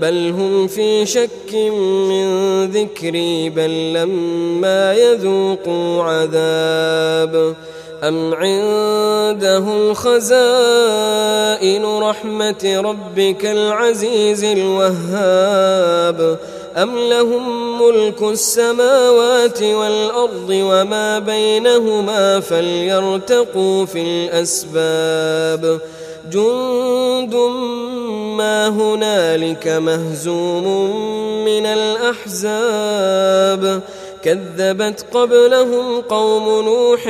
بل هم في شك من ذكري بل لما يذوقوا عذاب. أم عندهم خزائن رحمة ربك العزيز الوهاب؟ أم لهم ملك السماوات والأرض وما بينهما فليرتقوا في الأسباب؟ جند ما هنالك مهزوم من الأحزاب كذبت قبلهم قوم نوح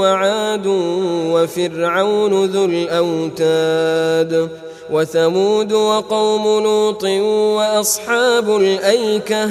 وعاد وفرعون ذو الأوتاد وثمود وقوم لوط وأصحاب الأيكة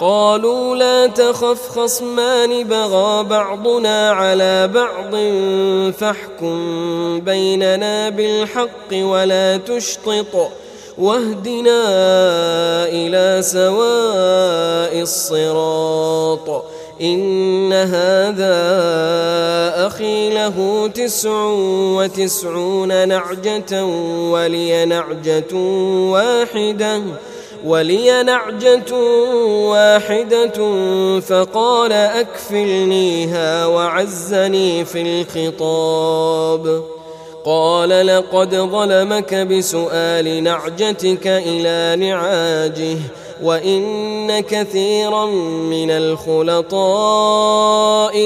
قالوا لا تخف خصمان بغى بعضنا على بعض فاحكم بيننا بالحق ولا تشطط واهدنا إلى سواء الصراط إن هذا أخي له تسع وتسعون نعجة ولي نعجة واحدة ولي نعجة واحدة فقال أكفلنيها وعزني في الخطاب. قال لقد ظلمك بسؤال نعجتك إلى نعاجه وإن كثيرا من الخلطاء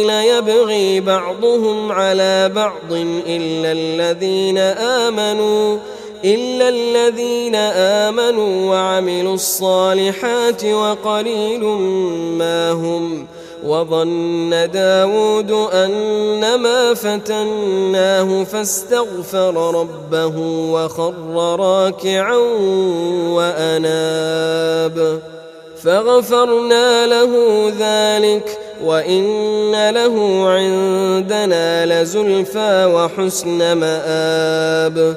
ليبغي بعضهم على بعض إلا الذين آمنوا. إلا الذين آمنوا وعملوا الصالحات وقليل ما هم وظن داود أنما فتناه فاستغفر ربه وخر راكعا وأناب فغفرنا له ذلك وإن له عندنا لزلفى وحسن مآب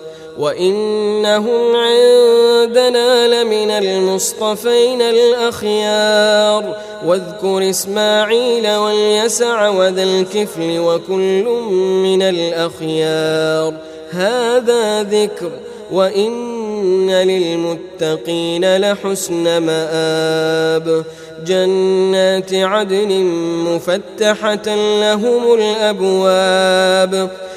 وانهم عندنا لمن المصطفين الاخيار واذكر اسماعيل واليسع وذا الكفل وكل من الاخيار هذا ذكر وان للمتقين لحسن مآب جنات عدن مفتحه لهم الابواب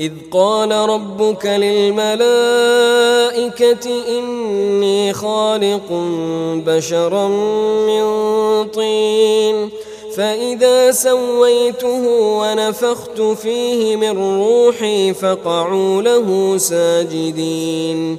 إذ قال ربك للملائكة إني خالق بشرا من طين فإذا سويته ونفخت فيه من روحي فقعوا له ساجدين.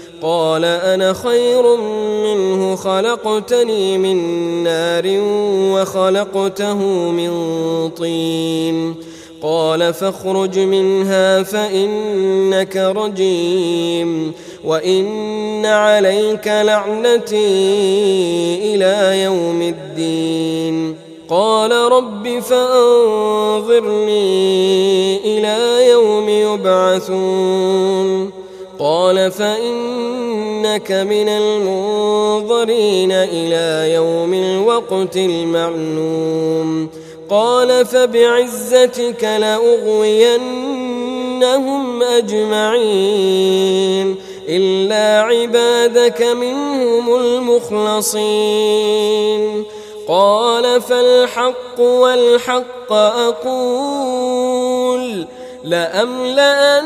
قال أنا خير منه خلقتني من نار وخلقته من طين. قال فاخرج منها فإنك رجيم وإن عليك لعنتي إلى يوم الدين. قال رب فأنظرني إلى يوم يبعثون. قال فإنك من المنظرين إلى يوم الوقت المعلوم. قال فبعزتك لأغوينهم أجمعين. إلا عبادك منهم المخلصين. قال فالحق والحق أقول لأملأن